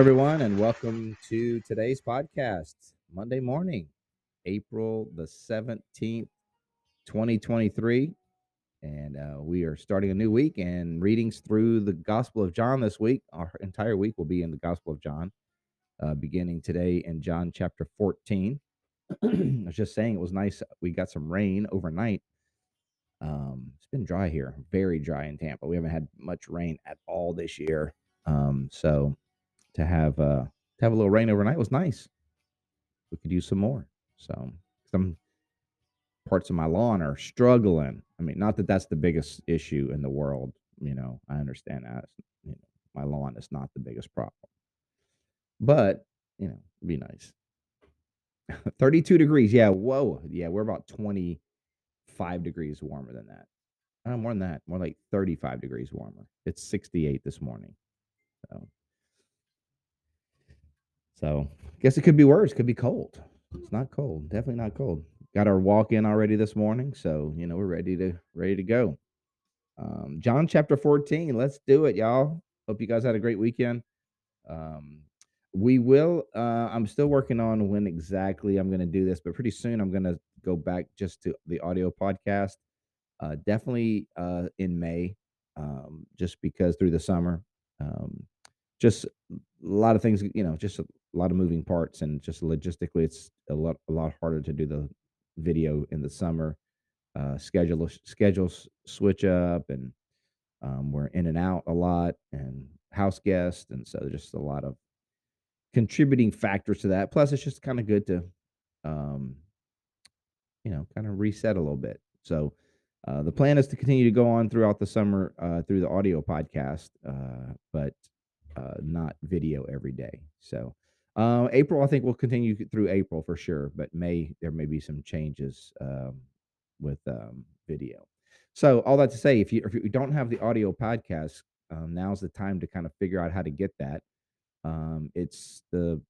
Everyone, and welcome to today's podcast, Monday morning, April the 17th, 2023. And uh, we are starting a new week and readings through the Gospel of John this week. Our entire week will be in the Gospel of John, uh, beginning today in John chapter 14. I was just saying it was nice. We got some rain overnight. Um, it's been dry here, very dry in Tampa. We haven't had much rain at all this year. Um, so to have uh to have a little rain overnight was nice. We could use some more. So some parts of my lawn are struggling. I mean, not that that's the biggest issue in the world. You know, I understand that. You know, my lawn is not the biggest problem, but you know, be nice. 32 degrees. Yeah. Whoa. Yeah. We're about 25 degrees warmer than that. Uh, more than that. More like 35 degrees warmer. It's 68 this morning. So so guess it could be worse. Could be cold. It's not cold. Definitely not cold. Got our walk in already this morning, so you know we're ready to ready to go. Um, John chapter 14. Let's do it, y'all. Hope you guys had a great weekend. Um, we will. Uh, I'm still working on when exactly I'm going to do this, but pretty soon I'm going to go back just to the audio podcast. Uh, definitely uh, in May, um, just because through the summer, um, just a lot of things. You know, just a lot of moving parts, and just logistically, it's a lot a lot harder to do the video in the summer. Uh, schedule schedules switch up, and um, we're in and out a lot, and house guests, and so just a lot of contributing factors to that. Plus, it's just kind of good to, um, you know, kind of reset a little bit. So, uh, the plan is to continue to go on throughout the summer uh, through the audio podcast, uh, but uh, not video every day. So, uh, April, I think we'll continue through April for sure, but May there may be some changes um, with um, video. So, all that to say, if you if you don't have the audio podcast, um, now's the time to kind of figure out how to get that. Um, it's the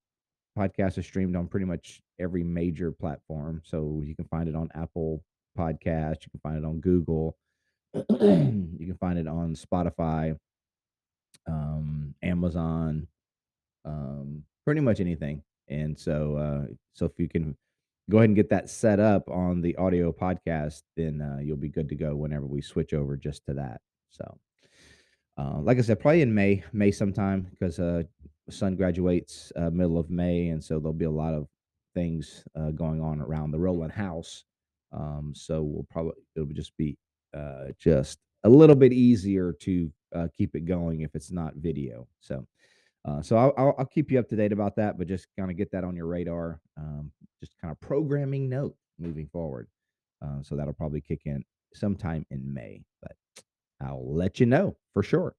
podcast is streamed on pretty much every major platform, so you can find it on Apple Podcast, you can find it on Google, you can find it on Spotify, um, Amazon, um, pretty much anything. And so, uh, so if you can go ahead and get that set up on the audio podcast, then uh, you'll be good to go whenever we switch over just to that. So, uh, like I said, probably in May, May sometime because uh, son graduates uh, middle of May, and so there'll be a lot of things uh, going on around the Rowland house. Um, so we'll probably it'll just be uh, just a little bit easier to uh, keep it going if it's not video. So, uh, so I'll, I'll, I'll keep you up to date about that, but just kind of get that on your radar. Um, just kind of programming note moving forward. Uh, so that'll probably kick in sometime in May, but I'll let you know for sure.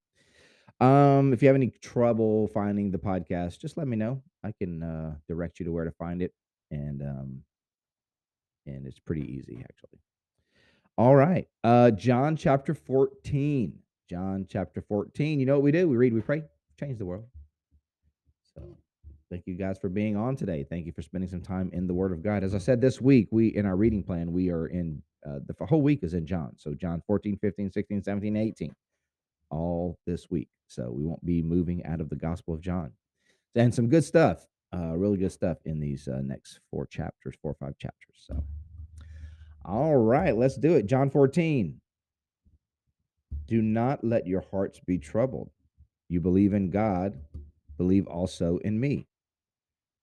Um, if you have any trouble finding the podcast, just let me know. I can uh, direct you to where to find it, and um, and it's pretty easy actually. All right, uh, John chapter fourteen. John chapter fourteen. You know what we do? We read, we pray, change the world. So, thank you guys for being on today. Thank you for spending some time in the Word of God. As I said this week, we in our reading plan, we are in uh, the whole week is in John. So John 14, 15, 16, 17, 18, all this week. So we won't be moving out of the Gospel of John. And some good stuff, uh, really good stuff in these uh, next four chapters, four or five chapters. So, all right, let's do it. John 14. Do not let your hearts be troubled. You believe in God, believe also in me.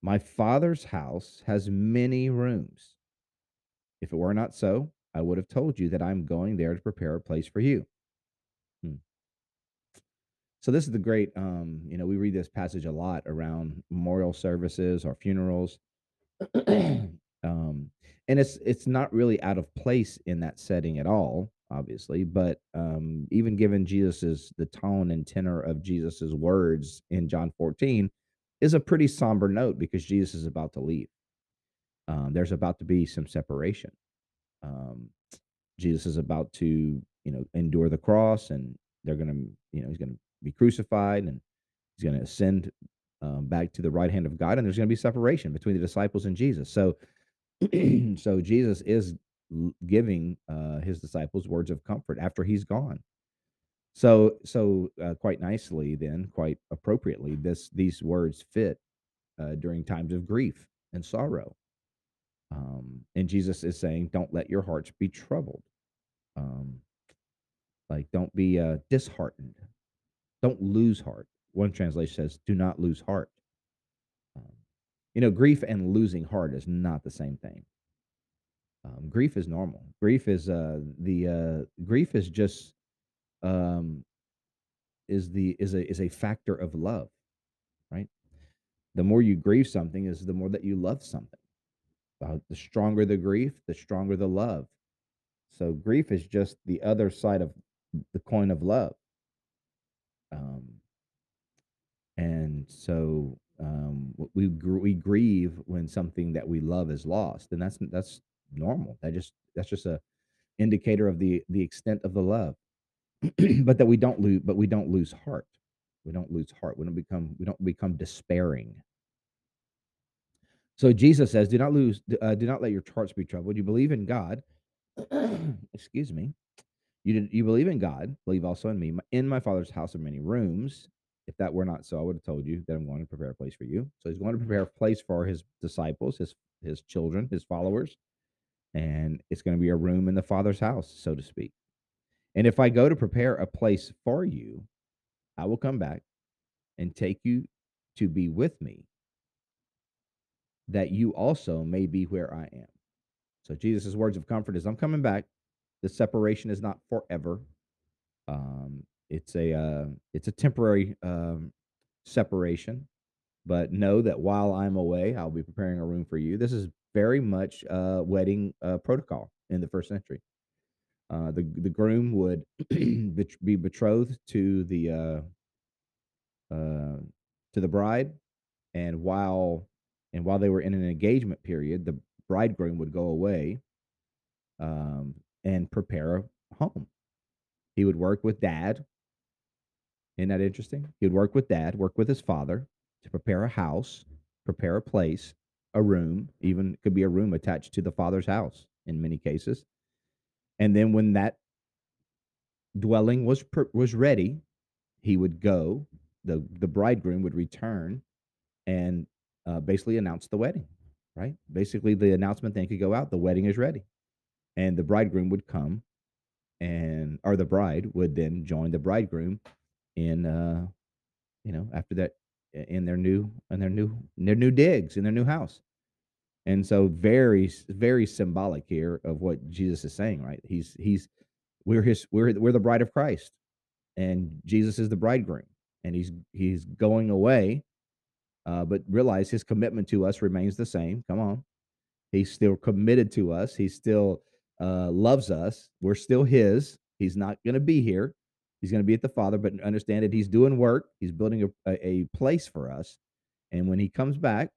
My Father's house has many rooms. If it were not so, I would have told you that I'm going there to prepare a place for you. Hmm. So this is the great, um, you know, we read this passage a lot around memorial services or funerals. Um, and it's it's not really out of place in that setting at all, obviously, but um, even given Jesus's the tone and tenor of Jesus's words in John 14 is a pretty somber note because Jesus is about to leave. Um, there's about to be some separation. Um, Jesus is about to, you know, endure the cross, and they're going to, you know, he's going to be crucified, and he's going to ascend um, back to the right hand of God, and there's going to be separation between the disciples and Jesus. So, so Jesus is giving uh, his disciples words of comfort after he's gone. So, so uh, quite nicely, then, quite appropriately, this these words fit uh, during times of grief and sorrow. Um, and Jesus is saying, "Don't let your hearts be troubled. Um, like, don't be uh, disheartened. Don't lose heart." One translation says, "Do not lose heart." Um, you know, grief and losing heart is not the same thing. Um, grief is normal. Grief is uh, the uh, grief is just um, is the is a is a factor of love, right? The more you grieve something, is the more that you love something. Uh, the stronger the grief, the stronger the love. So grief is just the other side of the coin of love. Um, and so um, we we grieve when something that we love is lost, and that's that's normal. That just that's just a indicator of the the extent of the love. but that we don't lose, but we don't lose heart. We don't lose heart. We don't become we don't become despairing. So Jesus says, "Do not lose. Uh, do not let your hearts be troubled. You believe in God. excuse me. You did, you believe in God. Believe also in me. In my Father's house are many rooms. If that were not so, I would have told you that I'm going to prepare a place for you. So he's going to prepare a place for his disciples, his his children, his followers, and it's going to be a room in the Father's house, so to speak. And if I go to prepare a place for you, I will come back and take you to be with me, that you also may be where I am. So Jesus' words of comfort is I'm coming back. The separation is not forever. Um, it's a uh, it's a temporary um, separation, but know that while I'm away, I'll be preparing a room for you. This is very much uh, wedding uh, protocol in the first century. Uh, the the groom would be betrothed to the uh, uh, to the bride, and while and while they were in an engagement period, the bridegroom would go away um, and prepare a home. He would work with dad. Isn't that interesting? He would work with dad, work with his father to prepare a house, prepare a place, a room, even could be a room attached to the father's house in many cases. And then when that dwelling was was ready, he would go. the The bridegroom would return, and uh, basically announce the wedding. Right? Basically, the announcement then could go out. The wedding is ready, and the bridegroom would come, and or the bride would then join the bridegroom in, uh, you know, after that in their new in their new in their new digs in their new house. And so very very symbolic here of what Jesus is saying, right? He's he's we're his we're we're the bride of Christ and Jesus is the bridegroom and he's he's going away uh, but realize his commitment to us remains the same. Come on. He's still committed to us. He still uh, loves us. We're still his. He's not going to be here. He's going to be at the Father, but understand that he's doing work. He's building a, a, place for us. And when he comes back,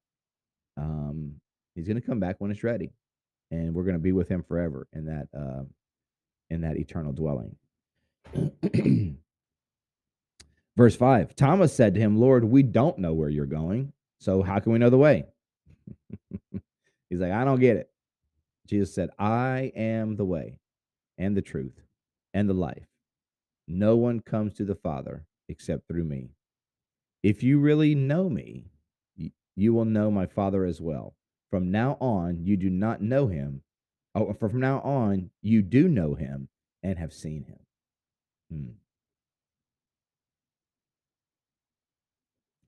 um, He's going to come back when it's ready, and we're going to be with him forever in that uh, in that eternal dwelling. Verse five: Thomas said to him, "Lord, we don't know where you're going, so how can we know the way?" He's like, "I don't get it." Jesus said, "I am the way, and the truth, and the life. No one comes to the Father except through me. If you really know me, you will know my Father as well." From now on, you do not know him. Oh, from now on, you do know him and have seen him. Hmm.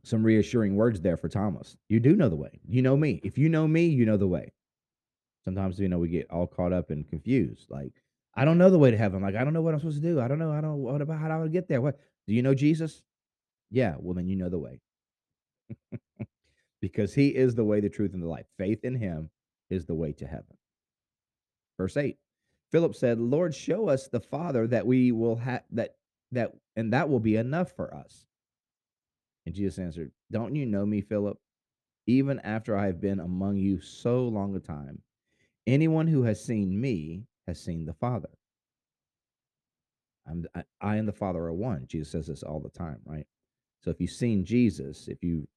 Some reassuring words there for Thomas. You do know the way. You know me. If you know me, you know the way. Sometimes, you know, we get all caught up and confused. Like, I don't know the way to heaven. Like, I don't know what I'm supposed to do. I don't know. I don't what about how do I get there? What do you know Jesus? Yeah, well then you know the way. because he is the way, the truth, and the life. Faith in him is the way to heaven. Verse 8. Philip said, "Lord, show us the Father that we will have that that and that will be enough for us." And Jesus answered, "Don't you know me, Philip? Even after I have been among you so long a time, anyone who has seen me has seen the Father. I'm I, I and the Father are one. Jesus says this all the time, right? So if you've seen Jesus, if you,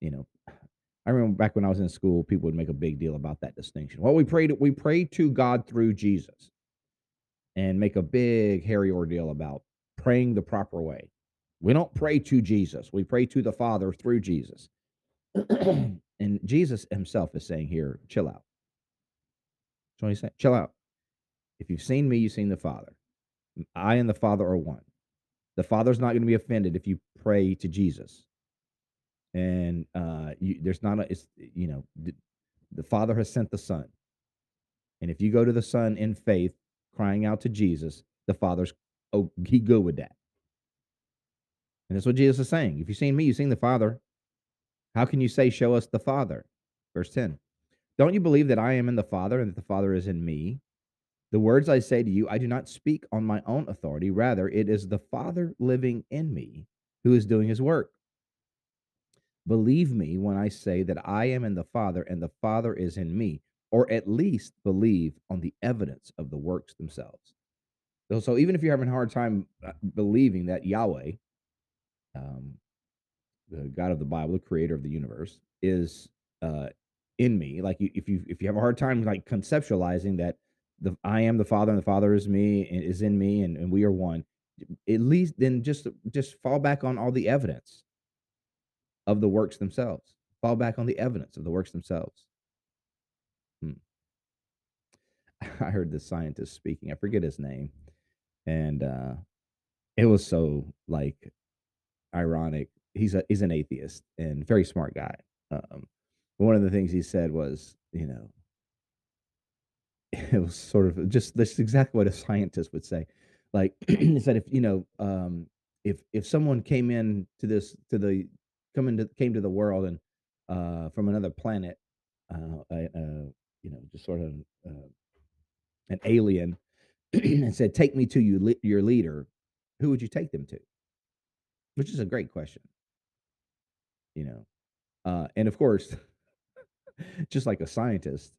you know, I remember back when I was in school, people would make a big deal about that distinction. Well, we pray to, we pray to God through Jesus, and make a big hairy ordeal about praying the proper way. We don't pray to Jesus; we pray to the Father through Jesus. and Jesus Himself is saying here, "Chill out." What He's saying. Chill out. If you've seen me, you've seen the Father. I and the Father are one. The Father's not going to be offended if you pray to Jesus. And uh, you, there's not a, it's, you know, the, the Father has sent the Son. And if you go to the Son in faith, crying out to Jesus, the Father's, oh, he good with that. And that's what Jesus is saying. If you've seen me, you've seen the Father. How can you say, Show us the Father? Verse 10. Don't you believe that I am in the Father and that the Father is in me? The words I say to you, I do not speak on my own authority. Rather, it is the Father living in me who is doing his work. Believe me when I say that I am in the Father and the Father is in me, or at least believe on the evidence of the works themselves. So, so even if you're having a hard time uh, believing that Yahweh, um, the God of the Bible, the creator of the universe, is uh, in me, like if you if you have a hard time like conceptualizing that the I am the Father and the Father is me and is in me and, and we are one. At least then just just fall back on all the evidence of the works themselves. Fall back on the evidence of the works themselves. Hmm. I heard this scientist speaking. I forget his name, and uh, it was so like ironic. He's a he's an atheist and very smart guy. Um, one of the things he said was, you know, it was sort of just this exactly what a scientist would say. Like he said, if you know, um, if if someone came in to this to the come into came to the world and uh, from another planet, uh, uh, you know, just sort of uh, an alien, and said, "Take me to you, your leader," who would you take them to? Which is a great question. You know, uh, and of course, just like a scientist,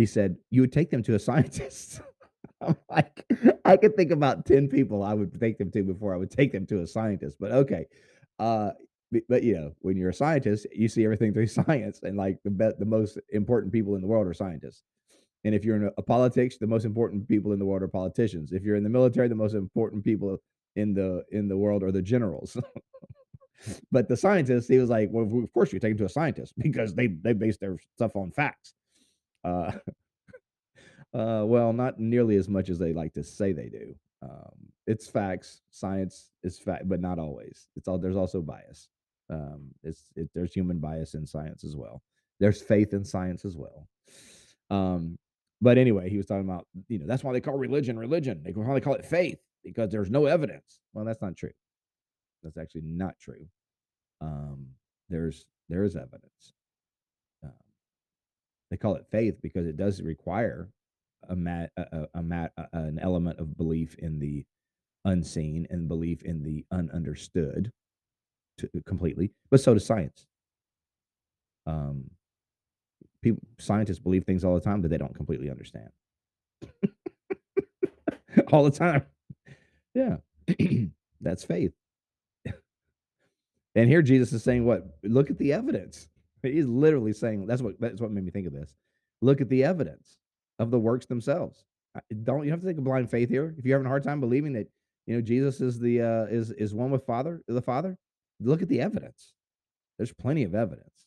he said, You would take them to a scientist. I'm like, I could think about 10 people I would take them to before I would take them to a scientist. But okay. Uh, but, you know, when you're a scientist, you see everything through science, and like the be- the most important people in the world are scientists. And if you're in a, a politics, the most important people in the world are politicians. If you're in the military, the most important people in the in the world are the generals. but the scientists, he was like, well, of course you take them to a scientist because they they base their stuff on facts. Uh, uh, well, not nearly as much as they like to say they do. Um, it's facts. Science is fact, but not always. It's all there's also bias. Um, it's it, there's human bias in science as well. There's faith in science as well. Um, but anyway, he was talking about you know that's why they call religion religion. They they call it faith because there's no evidence. Well, that's not true. That's actually not true. Um, there's there is evidence. They call it faith because it does require a mat, a, a mat, a, an element of belief in the unseen and belief in the ununderstood to, completely. But so does science. Um, people, scientists believe things all the time that they don't completely understand. all the time. Yeah, that's faith. and here Jesus is saying, "What? Look at the evidence." He's literally saying that's what that's what made me think of this. Look at the evidence of the works themselves. Don't you have to take a blind faith here? If you're having a hard time believing that you know Jesus is the uh, is is one with Father, the Father, look at the evidence. There's plenty of evidence.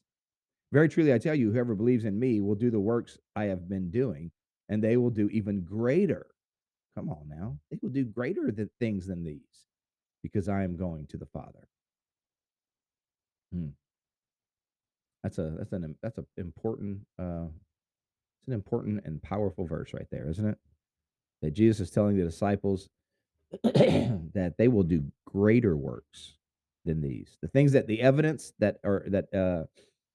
Very truly, I tell you, whoever believes in me will do the works I have been doing, and they will do even greater. Come on now, they will do greater th- things than these, because I am going to the Father. Hmm. That's a that's an that's an important uh it's an important and powerful verse right there, isn't it? That Jesus is telling the disciples that they will do greater works than these. The things that the evidence that are that uh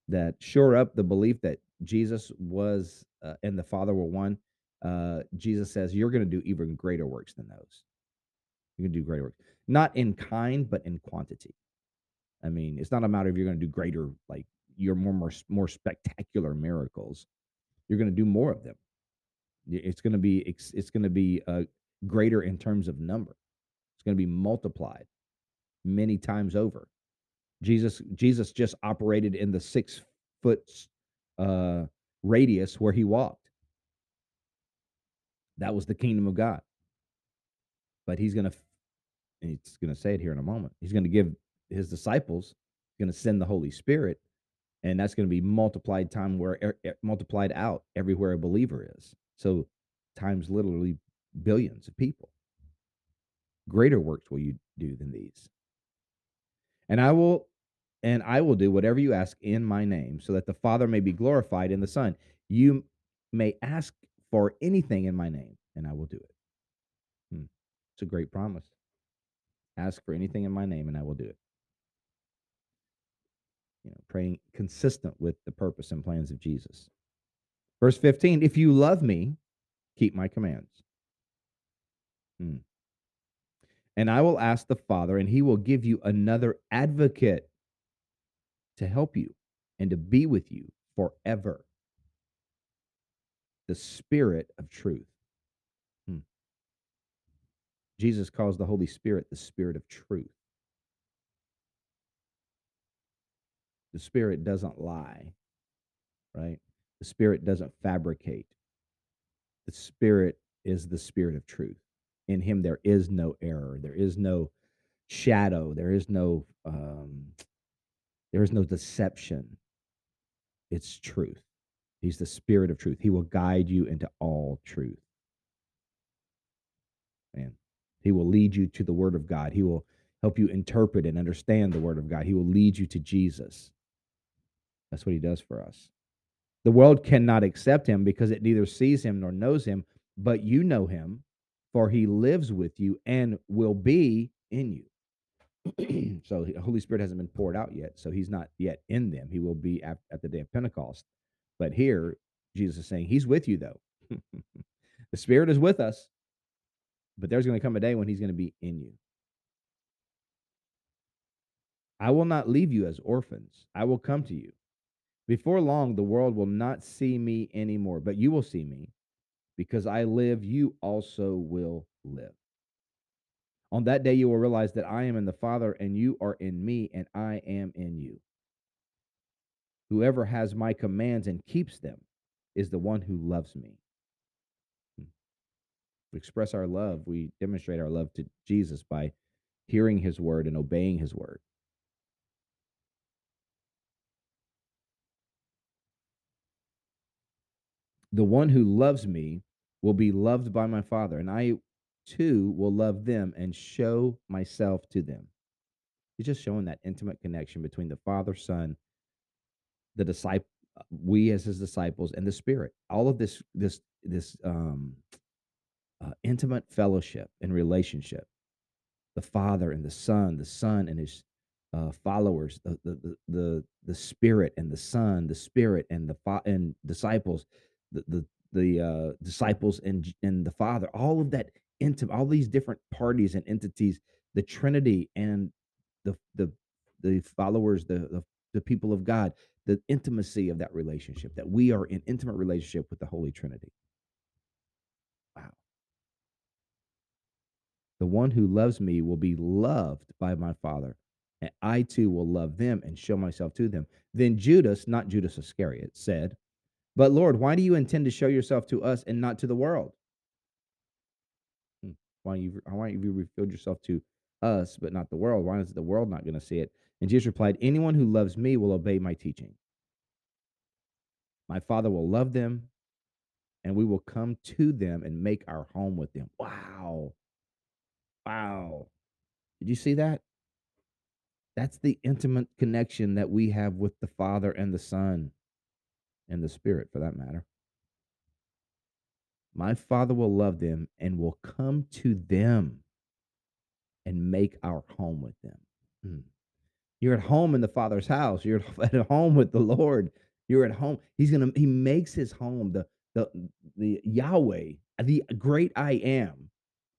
that shore up the belief that Jesus was uh, and the Father were one, uh, Jesus says, You're going to do even greater works than those. You can do greater works, not in kind, but in quantity. I mean, it's not a matter of you're going to do greater, like you're more, more, more spectacular miracles. You're going to do more of them. It's going to be, it's going to be uh, greater in terms of number. It's going to be multiplied many times over. Jesus, Jesus just operated in the six foot uh, radius where he walked. That was the kingdom of God. But he's going to, he's going to say it here in a moment. He's going to give his disciples, going to send the Holy Spirit, and that's going to be multiplied time where er, er, multiplied out everywhere a believer is. So times literally billions of people. Greater works will you do than these. And I will and I will do whatever you ask in my name, so that the Father may be glorified in the Son. You may ask for anything in my name, and I will do it. Hmm. It's a great promise. Ask for anything in my name, and I will do it. You know, praying consistent with the purpose and plans of Jesus. Verse 15 If you love me, keep my commands. Hmm. And I will ask the Father, and he will give you another advocate to help you and to be with you forever. The Spirit of truth. Hmm. Jesus calls the Holy Spirit the Spirit of truth. The Spirit doesn't lie, right? The Spirit doesn't fabricate. The Spirit is the Spirit of truth. In Him, there is no error, there is no shadow, there is no um, there is no deception. It's truth. He's the spirit of truth. He will guide you into all truth. Man, he will lead you to the word of God. He will help you interpret and understand the word of God. He will lead you to Jesus. That's what he does for us. The world cannot accept him because it neither sees him nor knows him, but you know him, for he lives with you and will be in you. so the Holy Spirit hasn't been poured out yet. So he's not yet in them. He will be at, at the day of Pentecost. But here, Jesus is saying, He's with you, though. the Spirit is with us, but there's going to come a day when He's going to be in you. I will not leave you as orphans, I will come to you. Before long, the world will not see me anymore, but you will see me. Because I live, you also will live. On that day, you will realize that I am in the Father, and you are in me, and I am in you. Whoever has my commands and keeps them is the one who loves me. Hmm. We express our love, we demonstrate our love to Jesus by hearing his word and obeying his word. The one who loves me will be loved by my Father, and I too will love them and show myself to them. He's just showing that intimate connection between the Father, Son, the disciple, we as his disciples, and the Spirit. All of this, this, this um, uh, intimate fellowship and relationship. The Father and the Son, the Son and his uh, followers, the, the the the the Spirit and the Son, the Spirit and the and disciples, the the the uh, disciples and and the Father. All of that into all these different parties and entities, the Trinity and the the the followers, the, the the people of God, the intimacy of that relationship, that we are in intimate relationship with the Holy Trinity. Wow. The one who loves me will be loved by my Father, and I too will love them and show myself to them. Then Judas, not Judas Iscariot, said, But Lord, why do you intend to show yourself to us and not to the world? Hmm, why you why you revealed yourself to us, but not the world? Why is the world not going to see it? And Jesus replied, Anyone who loves me will obey my teaching. My Father will love them, and we will come to them and make our home with them. Wow. Wow. Did you see that? That's the intimate connection that we have with the Father and the Son and the Spirit, for that matter. My Father will love them and will come to them and make our home with them. Mm. You're at home in the Father's house. You're at home with the Lord. You're at home. He's gonna he makes his home the the the Yahweh, the great I am,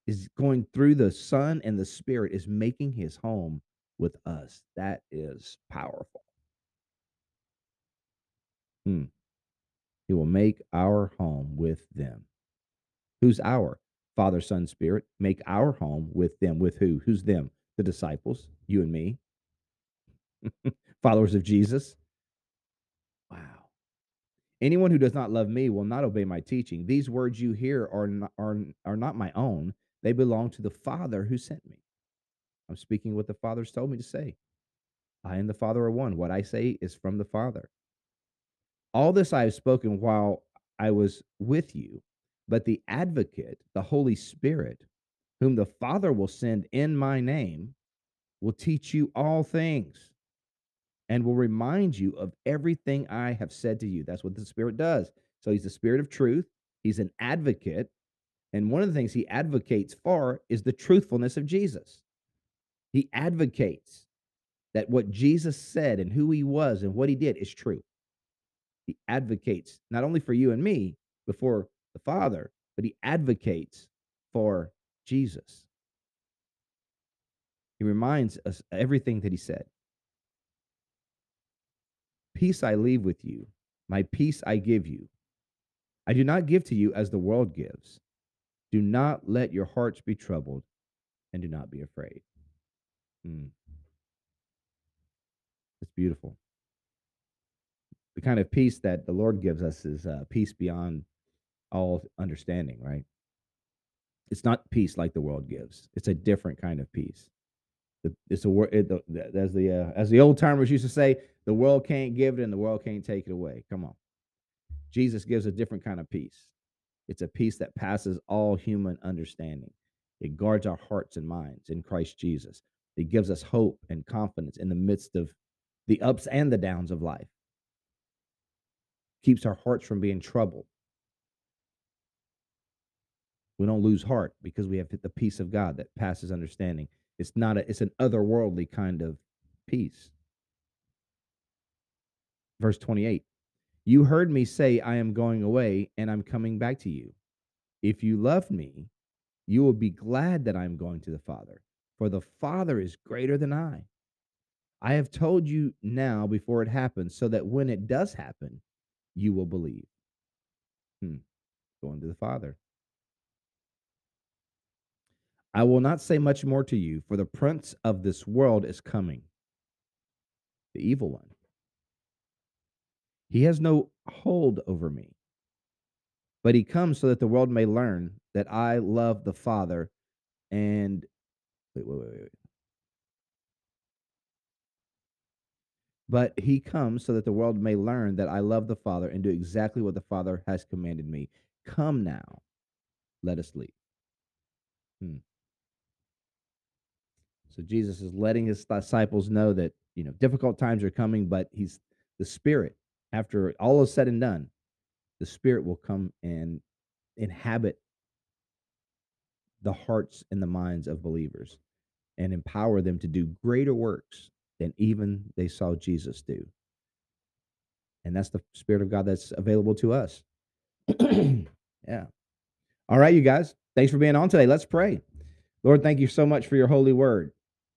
is going through the Son and the Spirit is making his home with us. That is powerful. Hmm. He will make our home with them. Who's our? Father, Son, Spirit. Make our home with them. With who? Who's them? The disciples, you and me. Followers of Jesus. Wow. Anyone who does not love me will not obey my teaching. These words you hear are not, are, are not my own. They belong to the Father who sent me. I'm speaking what the Father's told me to say. I and the Father are one. What I say is from the Father. All this I have spoken while I was with you, but the advocate, the Holy Spirit, whom the Father will send in my name, will teach you all things and will remind you of everything I have said to you. That's what the Spirit does. So he's the Spirit of truth, he's an advocate. And one of the things he advocates for is the truthfulness of Jesus. He advocates that what Jesus said and who he was and what he did is true. He advocates not only for you and me before the Father, but he advocates for Jesus. He reminds us everything that he said. Peace I leave with you, my peace I give you. I do not give to you as the world gives. Do not let your hearts be troubled, and do not be afraid. Hmm. It's beautiful the kind of peace that the Lord gives us is uh, peace beyond all understanding, right? It's not peace like the world gives. It's a different kind of peace. It's a word as the uh, as the old timers used to say, the world can't give it and the world can't take it away. Come on, Jesus gives a different kind of peace. It's a peace that passes all human understanding. It guards our hearts and minds in Christ Jesus. It gives us hope and confidence in the midst of the ups and the downs of life keeps our hearts from being troubled. We don't lose heart because we have the peace of God that passes understanding. It's not a, it's an otherworldly kind of peace. Verse 28 You heard me say, I am going away and I'm coming back to you. If you love me, you will be glad that I am going to the Father, for the Father is greater than I. I have told you now before it happens, so that when it does happen, you will believe. Hmm. Going to the Father. I will not say much more to you, for the prince of this world is coming, the evil one. He has no hold over me, but he comes so that the world may learn that I love the Father and wait, wait, wait, wait. But he comes so that the world may learn that I love the Father and do exactly what the Father has commanded me. Come now, let us leave. Hmm. So Jesus is letting his disciples know that you know difficult times are coming, but he's the Spirit. After all is said and done, the Spirit will come and inhabit the hearts and the minds of believers and empower them to do greater works than even they saw Jesus do. And that's the Spirit of God that's available to us. yeah. All right, you guys. Thanks for being on today. Let's pray. Lord, thank you so much for your holy word.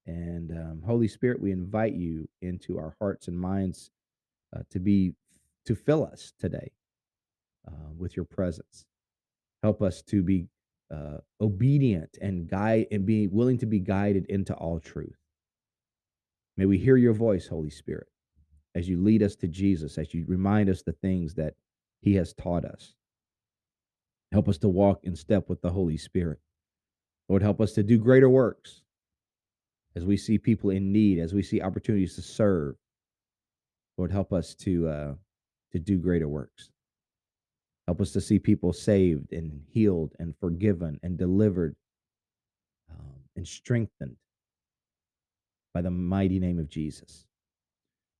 And um, Holy Spirit, we invite you into our hearts and minds uh, to be to fill us today uh, with your presence. Help us to be uh, obedient and guide and be willing to be guided into all truth. May we hear your voice, Holy Spirit, as you lead us to Jesus, as you remind us the things that he has taught us. Help us to walk in step with the Holy Spirit. Lord, help us to do greater works as we see people in need, as we see opportunities to serve. Lord, help us to uh, to do greater works. Help us to see people saved and healed and forgiven and delivered um, and strengthened by the mighty name of Jesus.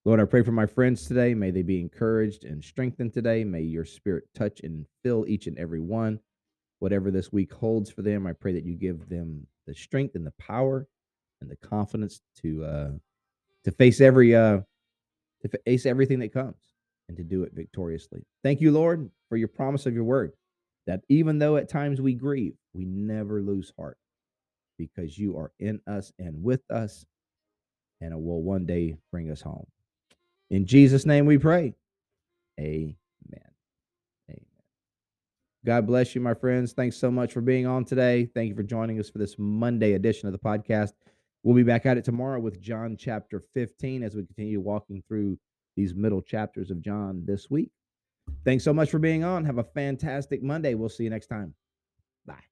Lord, I pray for my friends today. May they be encouraged and strengthened today. May your spirit touch and fill each and every one. Whatever this week holds for them, I pray that you give them the strength and the power and the confidence to uh, to face every uh, to face everything that comes. and to do it victoriously. Thank you, Lord, for your promise of your word that even though at times we grieve, we never lose heart because you are in us and with us and it will one day bring us home. In Jesus' name we pray. Amen. Amen. God bless you, my friends. Thanks so much for being on today. Thank you for joining us for this Monday edition of the podcast. We'll be back at it tomorrow with John chapter 15 as we continue walking through these middle chapters of John this week. Thanks so much for being on. Have a fantastic Monday. We'll see you next time. Bye.